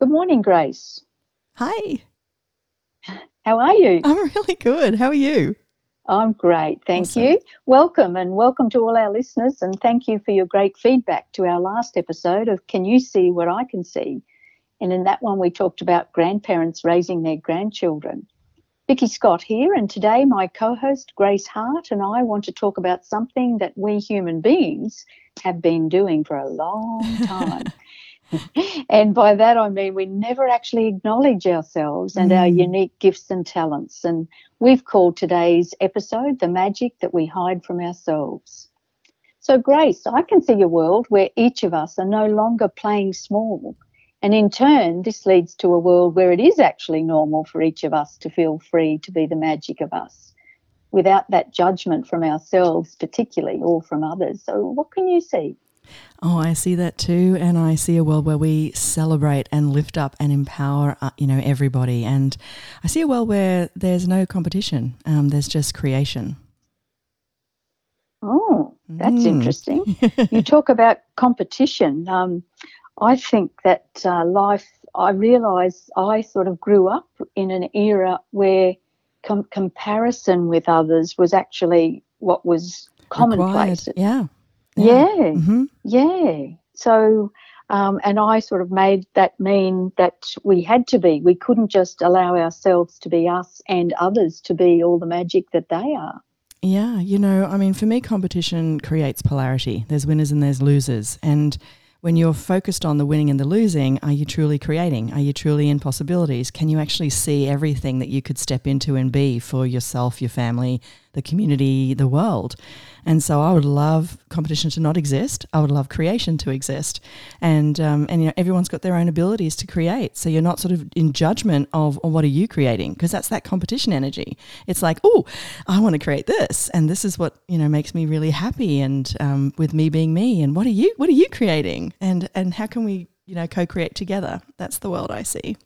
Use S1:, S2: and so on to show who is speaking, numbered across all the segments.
S1: Good morning, Grace.
S2: Hi.
S1: How are you?
S2: I'm really good. How are you?
S1: I'm great, thank
S2: Awesome.
S1: you. Welcome and welcome to all our listeners, and thank you for your great feedback to our last episode of Can You See What I Can See? And in that one, we talked about grandparents raising their grandchildren. Vicky Scott here, and today my co host Grace Hart and I want to talk about something that we human beings have been doing for a long time. and by that I mean we never actually acknowledge ourselves and our
S2: Mm.
S1: unique gifts and talents. And we've called today's episode The Magic That We Hide from Ourselves. So, Grace, I can see a world where each of us are no longer playing small. And in turn, this leads to a world where it is actually normal for each of us to feel free to be the magic of us without that judgment from ourselves, particularly, or from others. So, what can you see?
S2: Oh, I see that too, and I see a world where we celebrate and lift up and empower, uh, you know, everybody. And I see a world where there's no competition. Um, there's just creation.
S1: Oh, that's
S2: Mm.
S1: interesting. you talk about competition. Um, I think that uh, life, I realise I sort of grew up in an era where com- comparison with others was actually what was commonplace.
S2: Required. Yeah.
S1: Yeah,
S2: hmm
S1: yeah. So, um, and I sort of made that mean that we had to be. We couldn't just allow ourselves to be us and others to be all the magic that they are.
S2: Yeah, you know, I mean, for me, competition creates polarity. There's winners and there's losers. And when you're focused on the winning and the losing, are you truly creating? Are you truly in possibilities? Can you actually see everything that you could step into and be for yourself, your family, the community, the world? And so I would love competition to not exist. I would love creation to exist. And, um, and you know, everyone's got their own abilities to create. So you're not sort of in judgment of, oh, what are you creating? Because that's that competition energy. It's like, oh, I want to create this. And this is what, you know, makes me really happy. And um, with me being me. And what are you, what are you creating? And, and how can we, you know, co-create together? That's the world I see.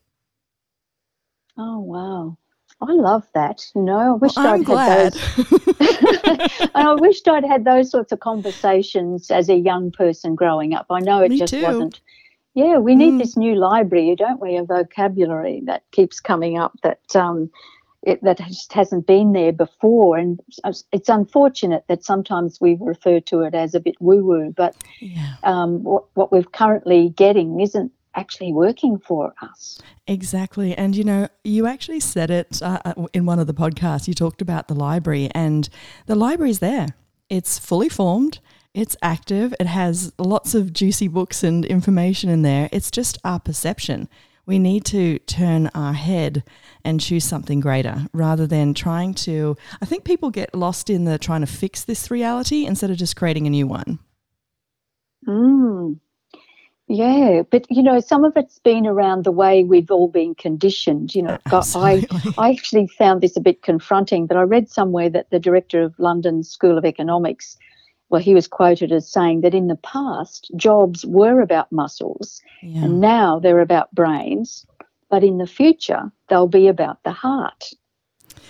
S1: Oh, wow. I love that. You know, I wished
S2: Well,
S1: I'd
S2: glad.
S1: had those. and I wished I'd had those sorts of conversations as a young person growing up. I know it
S2: Me
S1: just
S2: too.
S1: wasn't. Yeah, we need
S2: Mm.
S1: this new library, don't we? A vocabulary that keeps coming up that um, it, that just hasn't been there before, and it's- it's unfortunate that sometimes we refer to it as a bit woo-woo. But
S2: yeah.
S1: um, what what we're currently getting isn't actually working for us.
S2: Exactly. And you know, you actually said it uh, uh, in one of the podcasts. You talked about the library, and the library's there. It's fully formed, it's active, it has lots of juicy books and information in there. It's just our perception. We need to turn our head and choose something greater rather than trying to. I think people get lost in the trying to fix this reality instead of just creating a new one.
S1: Mm. Yeah, but you know, some of it's been around the way we've all been conditioned. You know, I I actually found this a bit confronting, but I read somewhere that the director of London School of Economics, well, he was quoted as saying that in the past, jobs were about muscles
S2: Yeah.
S1: and now they're about brains, but in the future, they'll be about the heart.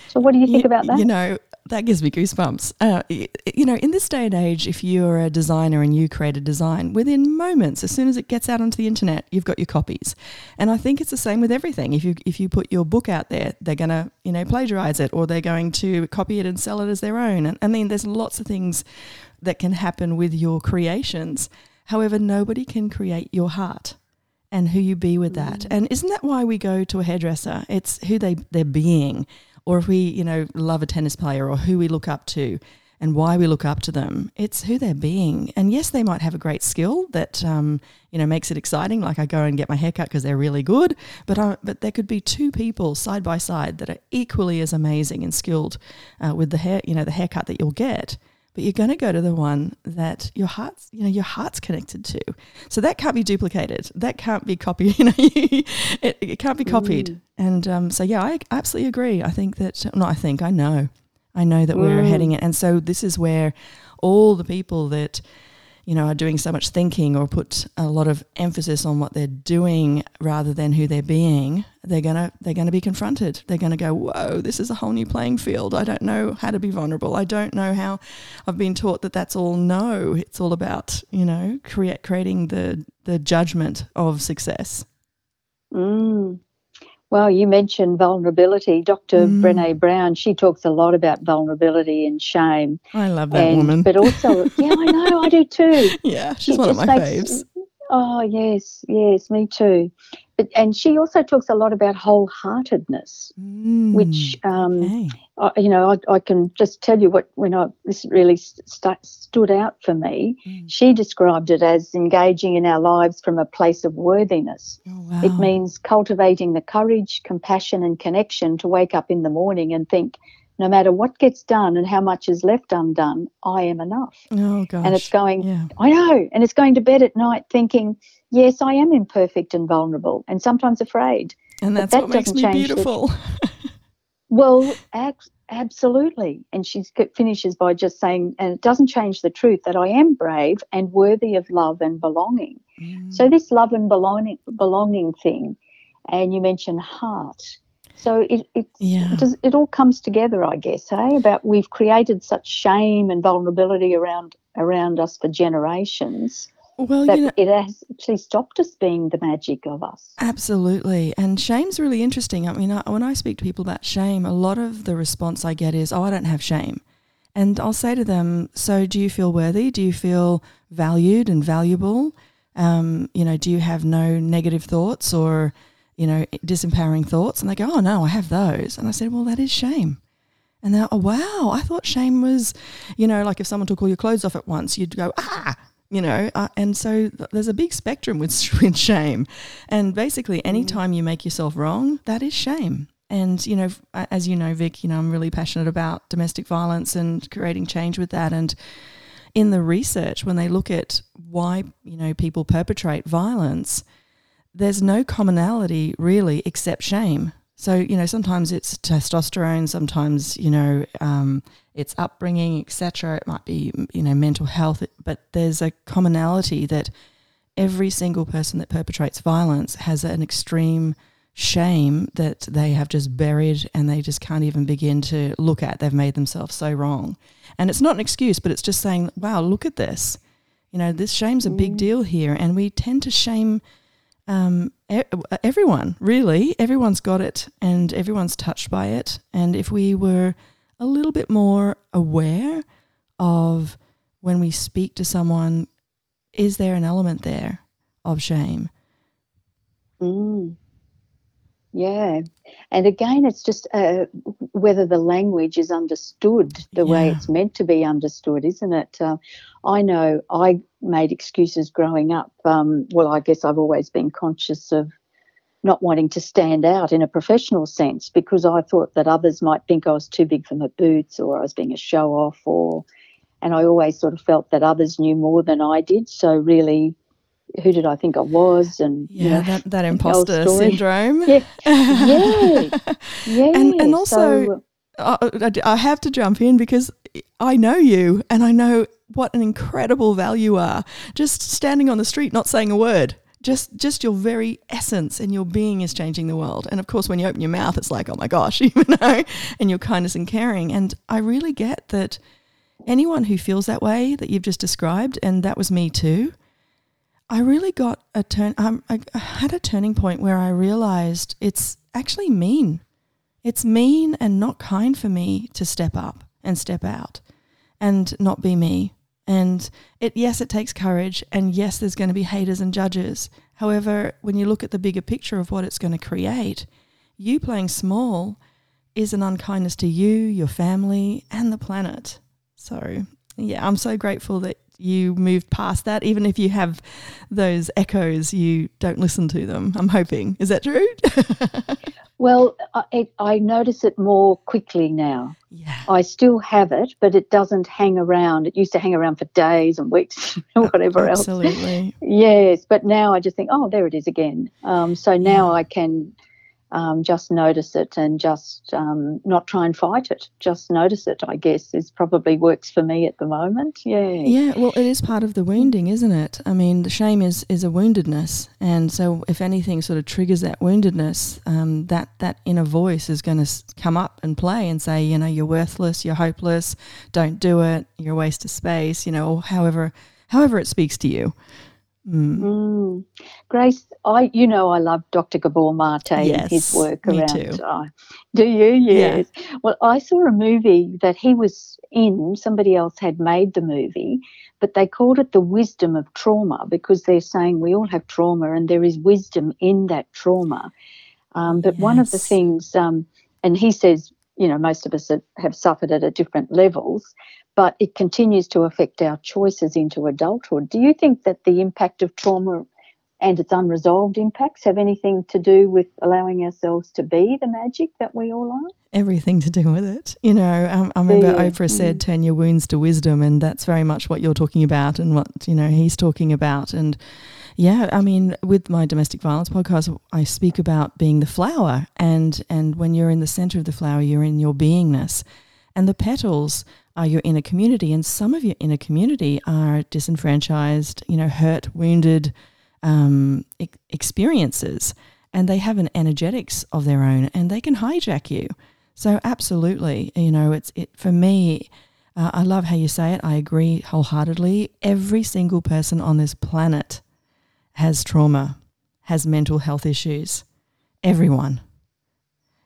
S1: So, what do you think
S2: You-
S1: about that?
S2: You know, that gives me goosebumps. Uh, you know, in this day and age, if you're a designer and you create a design, within moments, as soon as it gets out onto the internet, you've got your copies. And I think it's the same with everything. If you if you put your book out there, they're gonna you know plagiarize it, or they're going to copy it and sell it as their own. And I mean, there's lots of things that can happen with your creations. However, nobody can create your heart and who you be with that. And isn't that why we go to a hairdresser? It's who they they're being, or if we you know love a tennis player, or who we look up to, and why we look up to them. It's who they're being. And yes, they might have a great skill that um, you know makes it exciting. Like I go and get my haircut because they're really good, but uh, but there could be two people side by side that are equally as amazing and skilled uh, with the hair, you know, the haircut that you'll get but you're going to go to the one that your heart's you know your heart's connected to. So that can't be duplicated. That can't be copied you know it, it can't be copied. And um, so yeah i absolutely agree. I think that no i think i know. I know that we're
S1: Mm.
S2: heading it. And so this is where all the people that you know are doing so much thinking or put a lot of emphasis on what they're doing rather than who they're being they're gonna they're gonna be confronted. They're gonna go whoa this is a whole new playing field. I don't know how to be vulnerable. I don't know how i've been taught that that's all no. It's all about you know create creating the the judgment of success.
S1: Mm. Well, you mentioned vulnerability. Dr. Mm. Brene Brown, she talks a lot about vulnerability and shame.
S2: I love that and, woman.
S1: But also, yeah, I know, I do too.
S2: Yeah, she's she one of my makes, faves.
S1: Oh, yes, yes, me too. But, and she also talks a lot about wholeheartedness, mm, which, um, okay. I, you know, I, I, can just tell you what, when I, this really st- stood out for me, mm. she described it as engaging in our lives from a place of worthiness. Oh, wow. It means cultivating the courage, compassion, and connection to wake up in the morning and think, no matter what gets done and how much is left undone, I am enough.
S2: Oh, gosh.
S1: And it's going, yeah. I know. And it's going to bed at night thinking, yes, I am imperfect and vulnerable and sometimes afraid.
S2: And that's that what makes me beautiful.
S1: well, absolutely. And she finishes by just saying, and it doesn't change the truth that I am brave and worthy of love and belonging. Mm. So, this love and belonging, belonging thing, and you mentioned heart so it it, yeah. it, does, it all comes together, I guess. Hey, about we've created such shame and vulnerability around around us for generations. Well, that you know, it has actually stopped us being the magic of us.
S2: Absolutely, and shame's really interesting. I mean, I, when I speak to people about shame, a lot of the response I get is, "Oh, I don't have shame," and I'll say to them, "So, do you feel worthy? Do you feel valued and valuable? Um, you know, do you have no negative thoughts or?" You know, disempowering thoughts. And they go, oh, no, I have those. And I said, well, that is shame. And they're, oh, wow, I thought shame was, you know, like if someone took all your clothes off at once, you'd go, ah, you know. Uh, and so th- there's a big spectrum with, with shame. And basically, mm. anytime you make yourself wrong, that is shame. And, you know, as you know, Vic, you know, I'm really passionate about domestic violence and creating change with that. And in the research, when they look at why, you know, people perpetrate violence, there's no commonality really except shame. So, you know, sometimes it's testosterone, sometimes, you know, um, it's upbringing, etc. It might be, you know, mental health, but there's a commonality that every single person that perpetrates violence has an extreme shame that they have just buried and they just can't even begin to look at. They've made themselves so wrong. And it's not an excuse, but it's just saying, wow, look at this. You know, this shame's a big mm. deal here. And we tend to shame um, everyone, really, everyone's got it and everyone's touched by it. And if we were a little bit more aware of when we speak to someone, is there an element there of shame?
S1: Mm. Yeah. And again, it's just uh, whether the language is understood the yeah. way it's meant to be understood, isn't it? Uh, I know I made excuses growing up. Um, well, I guess I've always been conscious of not wanting to stand out in a professional sense because I thought that others might think I was too big for my boots or I was being a show off or and I always sort of felt that others knew more than I did. So really who did I think I was? And
S2: yeah, you know, that, that imposter syndrome.
S1: Yeah, yeah, yeah.
S2: And and also, so, I, I have to jump in because I know you, and I know what an incredible value are. Just standing on the street, not saying a word. Just, just your very essence and your being is changing the world. And of course, when you open your mouth, it's like, oh my gosh, you know, and your kindness and caring. And I really get that anyone who feels that way that you've just described, and that was me too, I really got a turn. Um, I, I had a turning point where I realized it's actually mean. It's mean and not kind for me to step up and step out and not be me. And it yes, it takes courage, and yes, there's going to be haters and judges. However, when you look at the bigger picture of what it's going to create, you playing small is an unkindness to you, your family, and the planet. So, yeah, I'm so grateful that you moved past that. Even if you have those echoes, you don't listen to them. I'm hoping. Is that true?
S1: well, I, I, notice it more quickly now.
S2: Yeah.
S1: I still have it, but it doesn't hang around. It used to hang around for days and weeks, or whatever
S2: Absolutely. else. Absolutely.
S1: Yes, but now I just think, oh, there it is again. Um, so now yeah. I can um, just notice it and just um, not try and fight it. Just notice it, I guess, is probably works for me at the moment. Yeah.
S2: Yeah. Well, it is part of the wounding, isn't it? I mean, the shame is is a woundedness, and so if anything sort of triggers that woundedness, um, that that inner voice is going to come up and play and say, you know, you're worthless, you're hopeless, don't do it, you're a waste of space, you know, or however however it speaks to you.
S1: Mm. Mm. Grace, I you know I love Dr. Gabor Mate
S2: yes,
S1: and his work around. Uh, do you? Yes. Yeah. Well, I saw a movie that he was in. Somebody else had made the movie, but they called it the wisdom of trauma because they're saying we all have trauma and there is wisdom in that trauma. Um, but yes. one of the things, um, and he says, you know, most of us have, have suffered it at different levels, but it continues to affect our choices into adulthood. Do you think that the impact of trauma and its unresolved impacts have anything to do with allowing ourselves to be the magic that we all are?
S2: Everything to do with it. You know, um, I remember yeah. Oprah said, turn your wounds to wisdom, and that's very much what you're talking about and what, you know, he's talking about. And yeah, I mean, with my domestic violence podcast, I speak about being the flower, and, and when you're in the center of the flower, you're in your beingness. And the petals are your inner community, and some of your inner community are disenfranchised, you know, hurt, wounded, um, e- experiences and they have an energetics of their own and they can hijack you. So absolutely, you know, it's it for me. Uh, I love how you say it. I agree wholeheartedly. Every single person on this planet has trauma, has mental health issues. Everyone.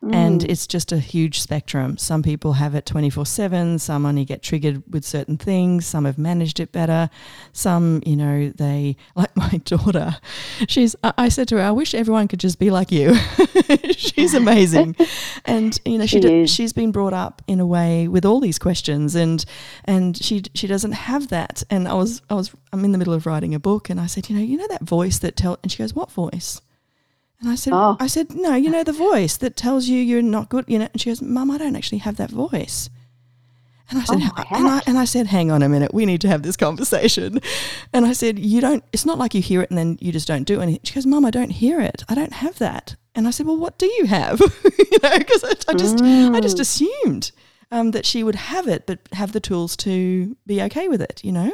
S2: Mm. And it's just a huge spectrum. Some people have it 24 7, some only get triggered with certain things, some have managed it better. Some, you know, they, like my daughter, she's, I said to her, I wish everyone could just be like you. she's amazing. and, you know, she, she she's been brought up in a way with all these questions and, and she, she doesn't have that. And I was, I was, I'm in the middle of writing a book and I said, you know, you know that voice that tell, and she goes, what voice? And I said, oh. I said, no, you know the voice that tells you you're not good, you know. And she goes, Mum, I don't actually have that voice. And I said, oh and, I, and I said, hang on a minute, we need to have this conversation. And I said, you don't. It's not like you hear it and then you just don't do anything. She goes, Mum, I don't hear it. I don't have that. And I said, well, what do you have? you know, because I, I, just, mm. I just mm. assumed um, that she would have it, but have the tools to be okay with it. You know.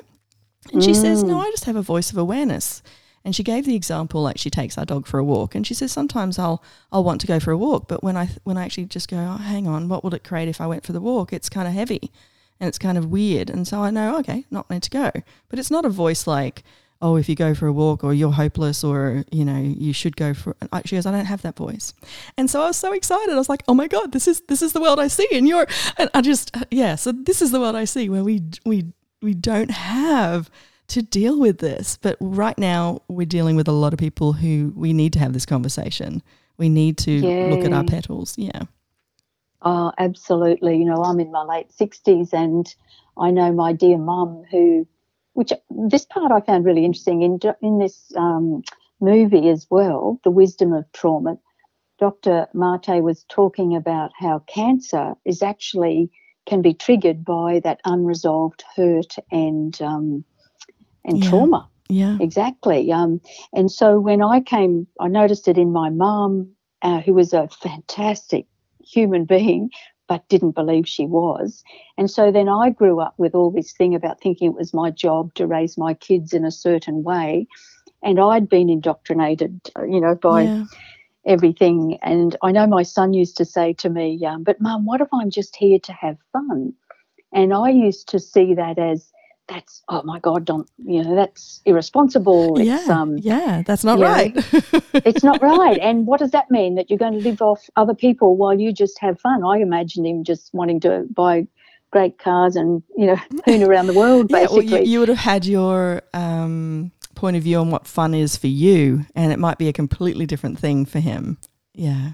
S2: And mm. she says, no, mm. I just have a voice of awareness. And she gave the example like she takes our dog for a walk, and she says sometimes I'll I'll want to go for a walk, but when I when I actually just go, oh, hang on, what would it create if I went for the walk? It's kind of heavy, and it's kind of weird, and so I know okay, not meant to go. But it's not a voice like oh, if you go for a walk or you're hopeless or, you know, you should go for she goes, I don't have that voice. And so I was so excited. I was like, oh my God, this is this is the world I see. And you're and I just uh, yeah, so this is the world I see where we we we don't have to deal with this. But right now, we're dealing with a lot of people who we need to have this conversation. We need to yeah. look at our petals. Yeah.
S1: Oh, absolutely. You know, I'm in my late 60s and I know my dear mum who, which this part I found really interesting in, in this um, movie as well, The Wisdom of Trauma. Dr. Mate was talking about how cancer is actually can be triggered by that unresolved hurt and um, and yeah. trauma.
S2: Yeah,
S1: exactly. Um, and so when I came, I noticed it in my mum, uh, who was a fantastic human being, but didn't believe she was. And so then I grew up with all this thing about thinking it was my job to raise my kids in a certain way. And I'd been indoctrinated, uh, you know, by yeah. everything. And I know my son used to say to me, um, But mum, what if I'm just here to have fun? And I used to see that as that's oh my god don't you know that's irresponsible.
S2: Yeah, it's, um yeah that's not right.
S1: it's not right. And what does that mean? That you're going to live off other people while you just have fun. I imagine him just wanting to buy great cars and you know poon around the world basically
S2: yeah, well, you, you, would have had your um, point of view on what fun is for you and it might be a completely different thing for him. Yeah.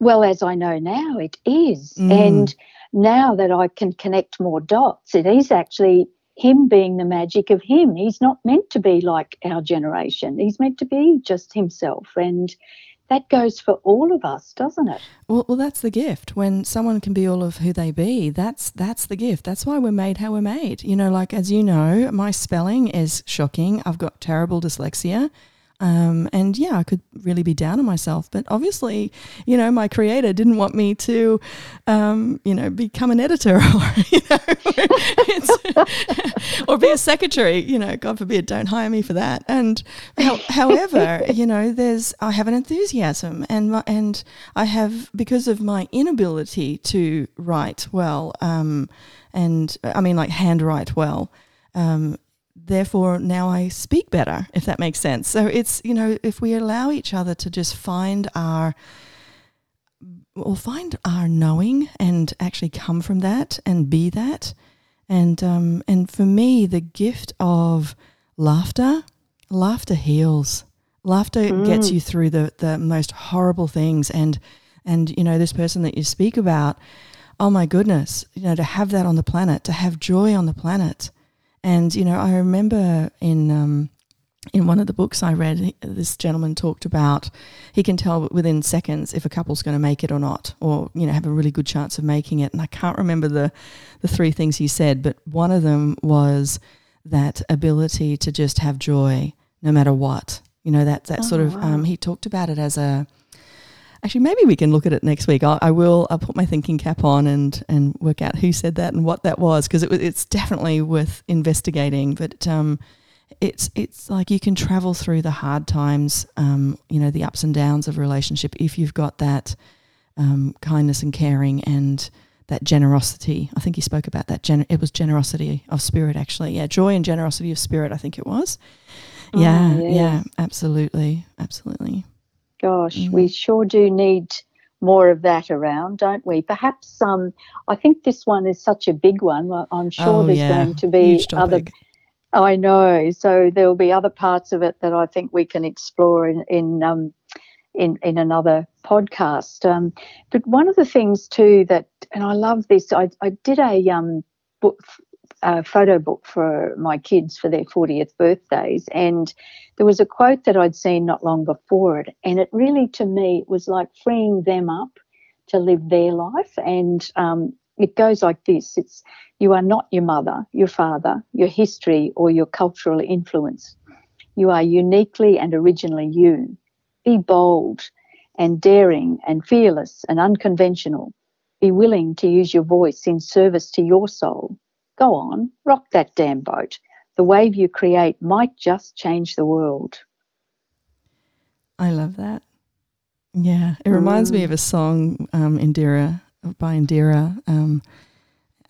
S1: Well as i know now it is. Mm. and now that i can connect more dots it is actually him being the magic of him. He's not meant to be like our generation. He's meant to be just himself. And that goes for all of us, doesn't it?
S2: Well, well, that's the gift. When someone can be all of who they be, that's that's the gift. That's why we're made how we're made. You know, like as you know, my spelling is shocking. I've got terrible dyslexia. Um, and yeah, I could really be down on myself. But obviously, you know, my creator didn't want me to, um, you know, become an editor or, you know, or be a secretary. You know, God forbid, don't hire me for that. And how, however, you know, there's I have an enthusiasm, and my, and I have because of my inability to write well, um, and I mean like handwrite well. Um, therefore now I speak better, if that makes sense. So it's, you know, if we allow each other to just find our or find our knowing and actually come from that and be that. And um, and for me, the gift of laughter, laughter heals. Laughter mm. gets you through the, the most horrible things. And and you know, this person that you speak about, oh my goodness, you know, to have that on the planet, to have joy on the planet. And you know, I remember in um, in one of the books I read, this gentleman talked about he can tell within seconds if a couple's going to make it or not, or you know have a really good chance of making it. And I can't remember the the three things he said, but one of them was that ability to just have joy no matter what. You know that that oh, sort of wow. um, he talked about it as a actually maybe we can look at it next week. I, I, will. I'll put my thinking cap on and and work out who said that and what that was because it, it's definitely worth investigating. But um, it's it's like you can travel through the hard times, um, you know, the ups and downs of a relationship if you've got that um, kindness and caring and that generosity. I think he spoke about that. Gen- it was generosity of spirit, actually. Yeah, joy and generosity of spirit. I think it was. Oh, yeah, yeah, absolutely, absolutely.
S1: Gosh, mm. we sure do need more of that around, don't we? Perhaps um, I think this one is such a big one. I'm sure oh, there's yeah. going to be other I know. So there will be other parts of it that I think we can explore in in um, in, in another podcast. Um, but one of the things too that, and I love this. I, I did a um, book, a photo book for my kids for their 40th birthdays, and there was a quote that I'd seen not long before it, and it really to me was like freeing them up to live their life and um, it goes like this it's you are not your mother your father your history or your cultural influence. You are uniquely and originally you. Be bold and daring and fearless and unconventional. Be willing to use your voice in service to your soul go on rock that damn boat the wave you create might just change the world
S2: i love that yeah it reminds mm. me of a song um, indira by India.Arie. Um,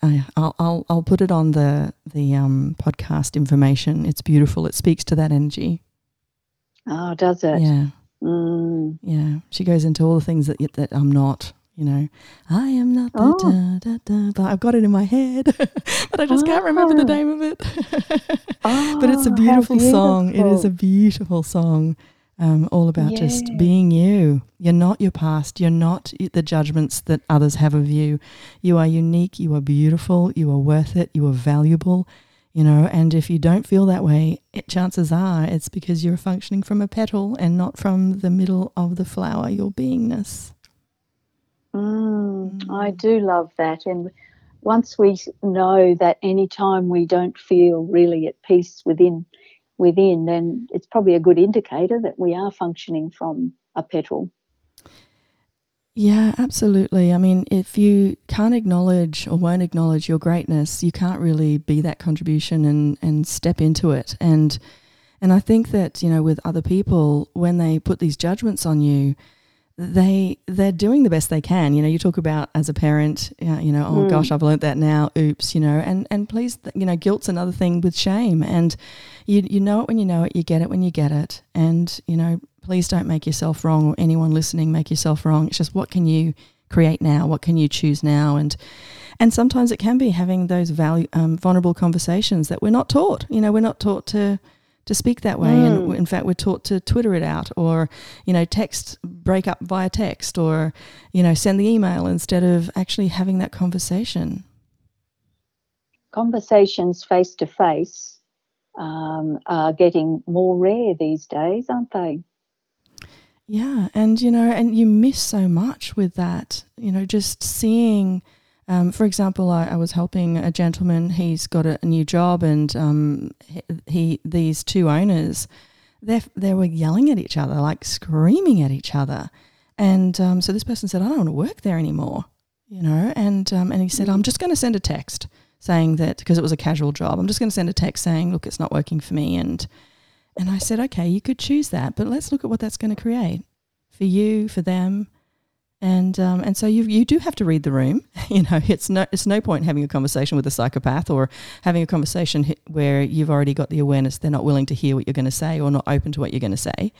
S2: I, will I'll I'll put it on the the um, podcast information. It's beautiful. It speaks to that energy.
S1: Oh, does it?
S2: Yeah.
S1: Mm.
S2: Yeah. She goes into all the things that that I'm not. You know, I am not. Oh. Da, da, da, but I've got it in my head, but I just oh. can't remember the name of it. oh, but it's a beautiful, beautiful, song. It is a beautiful song um, all about just being you. You're not your past. You're not the judgments that others have of you. You are unique. You are beautiful. You are worth it. You are valuable. You know, and if you don't feel that way, it, chances are it's because you're functioning from a petal and not from the middle of the flower, your beingness.
S1: Mm, I do love that. And once we know that any time we don't feel really at peace within within, then it's probably a good indicator that we are functioning from a petal.
S2: Yeah, absolutely. I mean, if you can't acknowledge or won't acknowledge your greatness, you can't really be that contribution and, and step into it. And and I think that, you know, with other people, when they put these judgments on you, they they're doing the best they can. You know, you talk about as a parent, you know, oh mm. gosh, I've learnt that now. Oops, you know, and and please, you know, guilt's another thing with shame, and you you know it when you know it, you get it when you get it, and you know, please don't make yourself wrong or anyone listening make yourself wrong. It's just what can you create now? What can you choose now? And and sometimes it can be having those value um, vulnerable conversations that we're not taught. You know, we're not taught to to speak that way. Mm. And in fact, we're taught to Twitter it out or, you know, text, break up via text or, you know, send the email instead of actually having that conversation.
S1: Conversations face to face are getting more rare these days, aren't they?
S2: Yeah. And, you know, and you miss so much with that, you know, just seeing um, for example, I, I, was helping a gentleman. He's got a, a new job, and um, he, he, these two owners, they they were yelling at each other, like screaming at each other. And um, so this person said, "I don't want to work there anymore," you know. And um, and he said, "I'm just going to send a text saying that because it was a casual job. I'm just going to send a text saying, look, it's not working for me." And and I said, "Okay, you could choose that, but let's look at what that's going to create for you, for them." And um, and so you you do have to read the room. You know, it's no it's no point having a conversation with a psychopath or having a conversation where you've already got the awareness they're not willing to hear what you're going to say or not open to what you're going to say.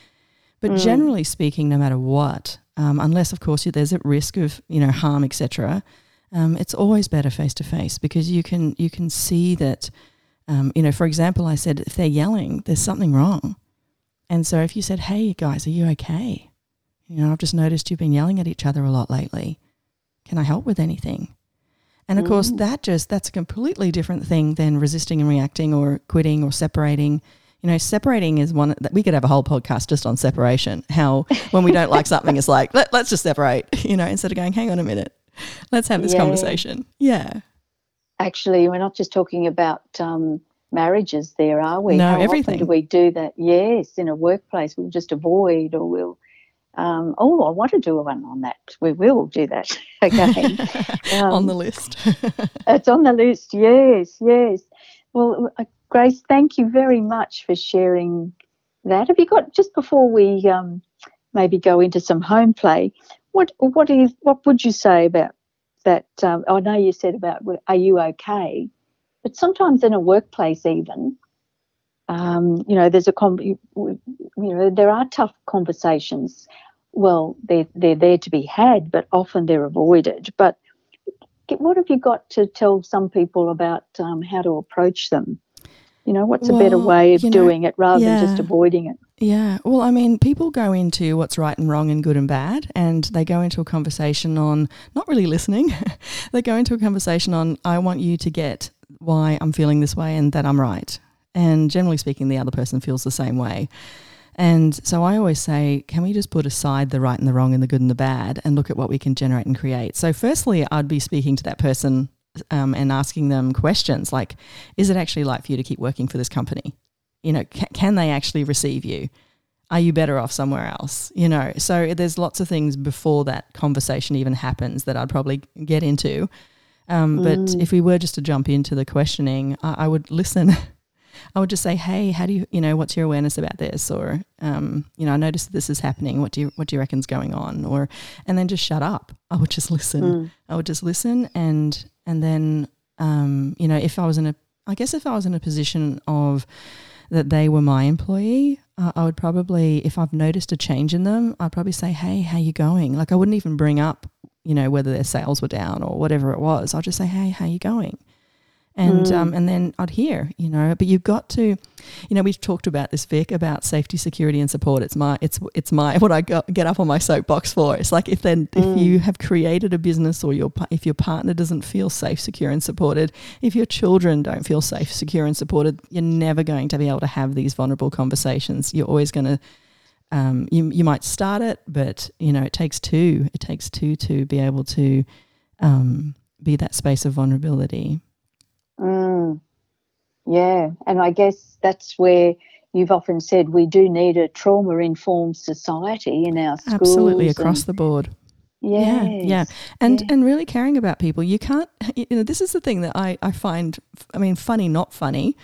S2: But mm. generally speaking, no matter what, um, unless of course there's a risk of you know harm, etc., um, it's always better face to face because you can you can see that. Um, you know, for example, I said if they're yelling, there's something wrong. And so if you said, "Hey guys, are you okay?" You know, I've just noticed you've been yelling at each other a lot lately. Can I help with anything? And of course, that just that's a completely different thing than resisting and reacting or quitting or separating. You know, separating is one that we could have a whole podcast just on separation. How when we don't like something, it's like Let, us just separate. You know, instead of going, hang on a minute, let's have this yeah. conversation. Yeah.
S1: Actually, we're not just talking about um, marriages, there are we?
S2: No, How everything.
S1: do we do that? Yes, in a workplace, we'll just avoid or we'll um, oh, I want to do one on that. We will do that again.
S2: Um, on the list.
S1: it's on the list, yes, yes. Well, uh, Grace, thank you very much for sharing that. Have you got, just before we um, maybe go into some home play, what, what, is, what would you say about that? Um, I know you said about, are you okay? But sometimes in a workplace, even, um, you know, there's a, you know, there are tough conversations well, they're, they're there to be had, but often they're avoided. But what have you got to tell some people about um, how to approach them? You know, what's well, a better way of doing know, it rather yeah. than just avoiding it?
S2: Yeah. Well, I mean, people go into what's right and wrong and good and bad, and they go into a conversation on not really listening. they go into a conversation on, I want you to get why I'm feeling this way and that I'm right. And generally speaking, the other person feels the same way. And so I always say, can we just put aside the right and the wrong and the good and the bad and look at what we can generate and create? So, firstly, I'd be speaking to that person um, and asking them questions like, is it actually like for you to keep working for this company? You know, ca- can they actually receive you? Are you better off somewhere else? You know, so there's lots of things before that conversation even happens that I'd probably get into. Um, but mm. if we were just to jump into the questioning, I, I would listen I would just say, "Hey, how do you, you know, what's your awareness about this?" Or, um, you know, I noticed this is happening. What do you, what do you reckon's going on? Or, and then just shut up. I would just listen. Mm. I would just listen, and and then, um, you know, if I was in a, I guess if I was in a position of that they were my employee, uh, I would probably, if I've noticed a change in them, I'd probably say, "Hey, how you going?" Like I wouldn't even bring up, you know, whether their sales were down or whatever it was. I'll just say, "Hey, how you going?" And mm. um, and then I'd hear, you know. But you've got to, you know, we've talked about this, Vic, about safety, security, and support. It's my, it's it's my what I got, get up on my soapbox for. It's like if then mm. if you have created a business or your if your partner doesn't feel safe, secure, and supported, if your children don't feel safe, secure, and supported, you're never going to be able to have these vulnerable conversations. You're always going to. Um, you, you might start it, but you know it takes two. It takes two to be able to um, be that space of vulnerability.
S1: Yeah, and I guess that's where you've often said we do need a trauma informed society in our schools.
S2: Absolutely, across the board.
S1: Yes.
S2: Yeah, yeah, and yeah. and really caring about people. You can't. You know, this is the thing that I I find. I mean, funny, not funny.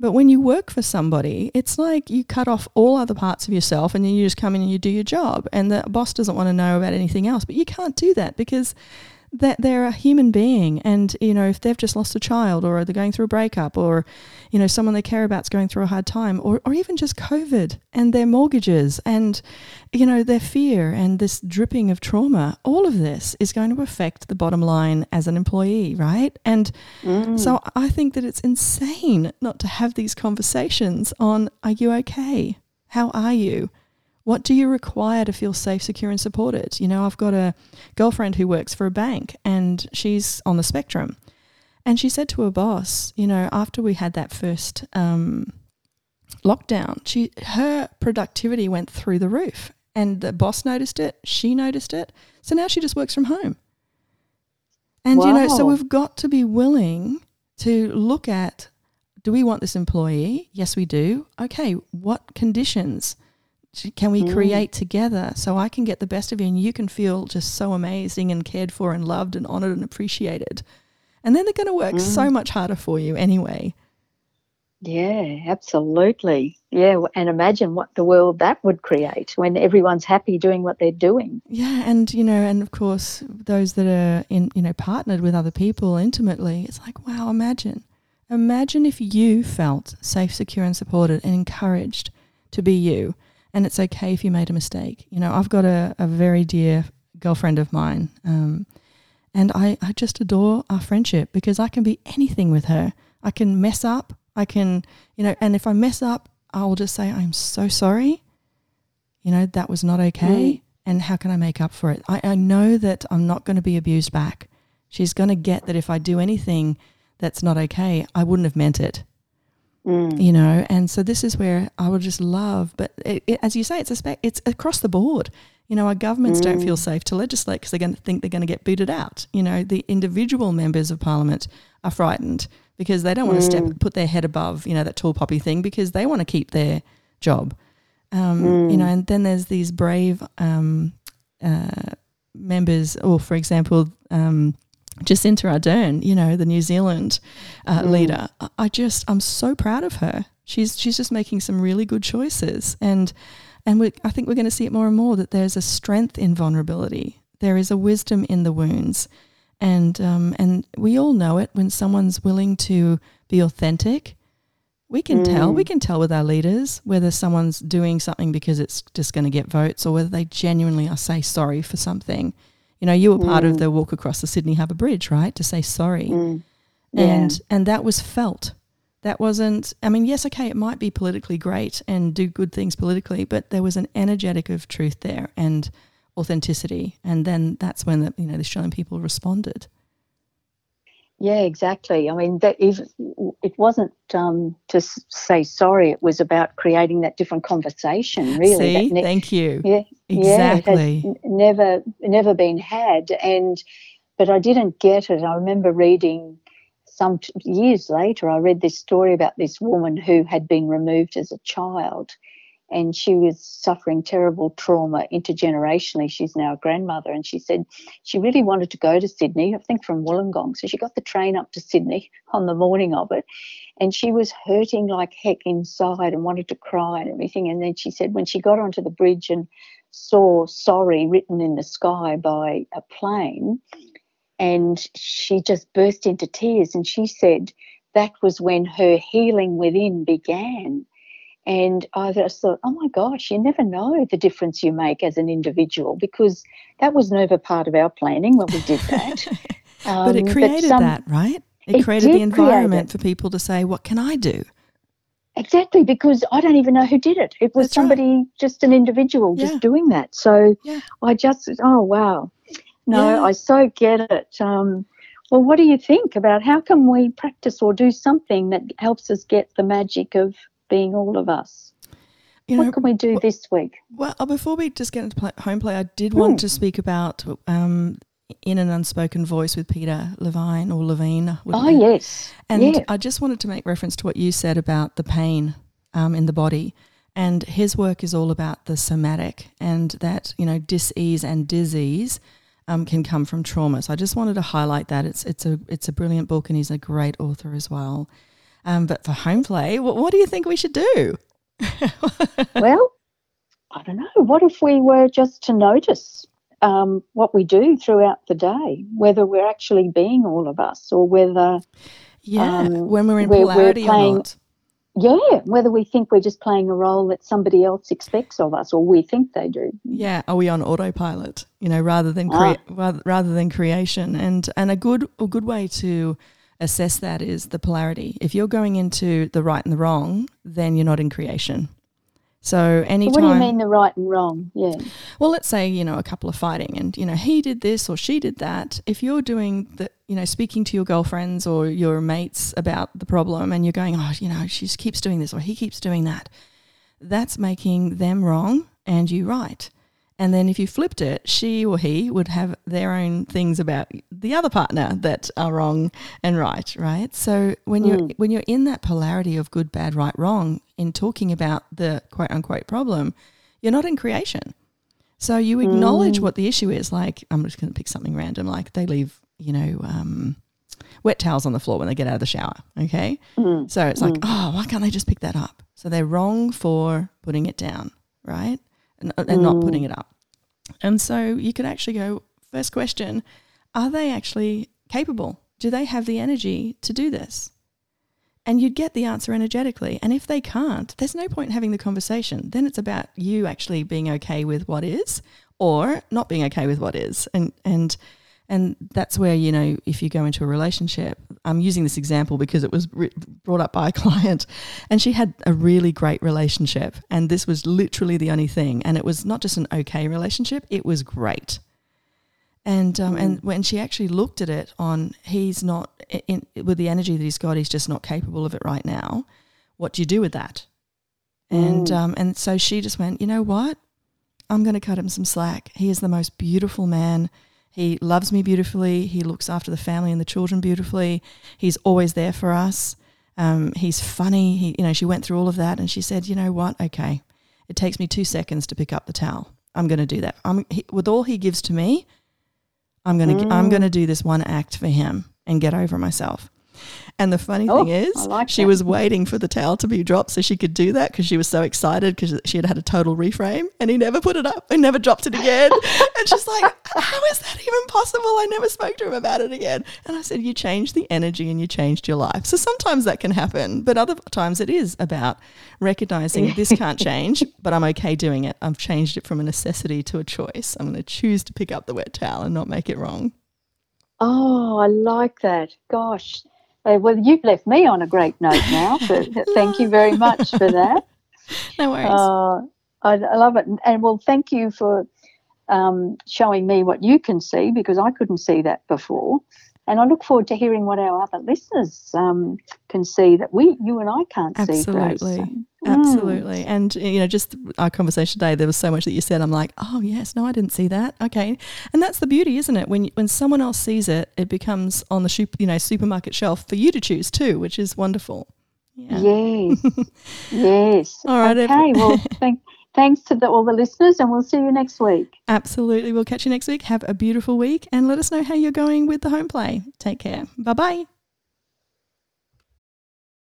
S2: But when you work for somebody, it's like you cut off all other parts of yourself and then you just come in and you do your job. And the boss doesn't want to know about anything else. But you can't do that because that they're a human being and you know if they've just lost a child or they're going through a breakup or you know someone they care about is going through a hard time or, or even just covid and their mortgages and you know their fear and this dripping of trauma all of this is going to affect the bottom line as an employee right? And mm. so i think that it's insane not to have these conversations on are you okay? How are you what do you require to feel safe, secure, and supported? You know, I've got a girlfriend who works for a bank and she's on the spectrum. And she said to her boss, you know, after we had that first um, lockdown, she her productivity went through the roof. And the boss noticed it, she noticed it. So now she just works from home. And, wow. you know, so we've got to be willing to look at do we want this employee? Yes, we do. Okay, what conditions? Can we mm. create together so I can get the best of you and you can feel just so amazing and cared for and loved and honored and appreciated. And then they're going to work mm. so much harder for you anyway.
S1: Yeah, absolutely. Yeah, and imagine what the world that would create when everyone's happy doing what they're doing.
S2: Yeah, and you know, and of course, those that are in, you know, partnered with other people intimately, it's like, wow, imagine. Imagine if you felt safe, secure, and supported and encouraged to be you. And it's okay if you made a mistake. You know, I've got a, a very dear girlfriend of mine, um, and I, I just adore our friendship because I can be anything with her. I can mess up. I can, you know, and if I mess up, I'll just say, I'm so sorry. You know, that was not okay. Mm. And how can I make up for it? I, I know that I'm not going to be abused back. She's going to get that if I do anything that's not okay, I wouldn't have meant it. Mm. You know, and so this is where I would just love, but it, it, as you say, it's a spe- it's across the board. You know, our governments mm. don't feel mm. safe to legislate because they're going to think they're going to get booted out. You know, the individual members of parliament are frightened because they don't want mm. to step mm. put their head above, you know, that tall poppy thing because they want to keep their job. Um, mm. You know, and then there's these brave um, uh, members, or for example, um, Jacinda Ardern, you know, the New Zealand uh, mm. leader. I just, I'm so proud of her. She's she's just making some really good choices, and and we, I think we're going to see it more and more that there's a strength in vulnerability. There is a wisdom in the wounds, and um, and we all know it when someone's willing to be authentic. We can mm. tell. We mm. can tell with our leaders whether someone's doing something because it's just going to get votes, or whether they genuinely are say sorry for something. You know, you were part mm. of the walk across the Sydney Harbour Bridge, right? To say sorry, mm. yeah. and and that was felt. That wasn't. I mean, yes, okay, it might be politically great and do good things politically, but there was an energetic of truth there, and authenticity, and then that's when the you know the Australian people responded.
S1: Yeah, exactly. I mean, that is, it wasn't um, to say sorry. It was about creating that different conversation. Really,
S2: See, ne- thank you.
S1: Yeah,
S2: exactly.
S1: Yeah, never, never been had, and but I didn't get it. I remember reading some t- years later. I read this story about this woman who had been removed as a child, and she was suffering terrible trauma intergenerationally. She's now a grandmother, and she said she really wanted to go to Sydney, I think from Wollongong. So she got the train up to Sydney on the morning of it, and she was hurting like heck inside and wanted to cry and everything. And then she said when she got onto the bridge and saw sorry written in the sky by a plane, and she just burst into tears, and she said that was when her healing within began and I just thought, oh my gosh, you never know the difference you make as an individual because that was never part of our planning when we did that.
S2: um, but it created but some, that, right? It, it created the environment for people to say, what can I do?
S1: Exactly, because I don't even know who did it. It was That's somebody, right. just an individual, yeah. just doing that. So yeah. I just, oh wow, no, yeah. I so get it. Um, well, what do you think about how can we practice or do something that helps us get the magic of being all of us. You what know, can we do this week?
S2: Well, uh, before we just get into play, home play, I did want mm. to speak about um, in an unspoken voice with Peter Levine or Levine.
S1: Oh, yes.
S2: And
S1: yeah.
S2: I just wanted to make reference to what you said about the pain um, in the body. And his work is all about the somatic and that, you know, dis-ease and disease um, can come from trauma. So I just wanted to highlight that. It's, it's, a, it's a brilliant book and he's a great author as well. Um, but for home play, what, what do you think we should do?
S1: well, I don't know. What if we were just to notice um, what we do throughout the day, whether we're actually being all of us or whether.
S2: Yeah, um, when we're in polarity we're playing, or not.
S1: Yeah, whether we think we're just playing a role that somebody else expects of us or we think they do.
S2: Yeah, are we on autopilot? You know, rather than crea- ah. rather, rather than creation, and and a good a good way to assess that is the polarity. If you're going into the right and the wrong, then you're not in creation. So anytime.
S1: what do you mean the right and wrong? Yeah.
S2: Well, let's say you know a couple of fighting, and you know he did this or she did that. If you're doing the, you know, speaking to your girlfriends or your mates about the problem, and you're going, oh, you know, she keeps doing this or he keeps doing that, that's making them wrong and you right. And then if you flipped it, she or he would have their own things about the other partner that are wrong and right, right? So when you're mm. when you're in that polarity of good, bad, right, wrong in talking about the quote unquote problem, you're not in creation. So you acknowledge mm. what the issue is. Like I'm just going to pick something random. Like they leave, you know, um, wet towels on the floor when they get out of the shower. Okay. Mm. So it's like, mm. oh, why can't they just pick that up? So they're wrong for putting it down, right? And, and mm. not putting it up. And so you could actually go, first question, are they actually capable? Do they have the energy to do this? And you'd get the answer energetically. And if they can't, there's no point in having the conversation. Then it's about you actually being okay with what is or not being okay with what is. And and and that's where you know if you go into a relationship i'm using this example because it was re- brought up by a client and she had a really great relationship and this was literally the only thing and it was not just an okay relationship it was great. And um, mm. and when she actually looked at it on he's not in, with the energy that he's got he's just not capable of it right now what do you do with that? And mm. um, and so she just went you know what? I'm going to cut him some slack. He is the most beautiful man he loves me beautifully. He looks after the family and the children beautifully. He's always there for us. Um, he's funny. He, you know, she went through all of that, and she said, "You know what? Okay, it takes me two seconds to pick up the towel. I'm going to do that. I'm he, with all he gives to me. I'm going to mm. I'm going to do this one act for him and get over myself." And the funny oh, thing is, like she that. was waiting for the towel to be dropped so she could do that because she was so excited because she had had a total reframe and he never put it up and never dropped it again. and she's like, How is that even possible? I never spoke to him about it again. And I said, You changed the energy and you changed your life. So sometimes that can happen, but other times it is about recognizing this can't change, but I'm okay doing it. I've changed it from a necessity to a choice. I'm going to choose to pick up the wet towel and not make it wrong.
S1: Oh, I like that. Gosh, uh, well, you've left me on a great note now. So thank you very much for that.
S2: No worries. Uh,
S1: I, I, love it, and, and well, thank you for um, showing me what you can see because I couldn't see that before. And I look forward to hearing what our other listeners um, can see that we, you and I can't
S2: Absolutely.
S1: see.
S2: Absolutely. Absolutely. And, you know, just our conversation today, there was so much that you said. I'm like, oh, yes, no, I didn't see that. Okay. And that's the beauty, isn't it? When, when someone else sees it, it becomes on the you know, supermarket shelf for you to choose too, which is wonderful.
S1: Yeah. Yes. yes.
S2: All right.
S1: Okay. well, thank, thanks to the, all the listeners, and we'll see you next week.
S2: Absolutely. We'll catch you next week. Have a beautiful week and let us know how you're going with the home play. Take care. Bye bye.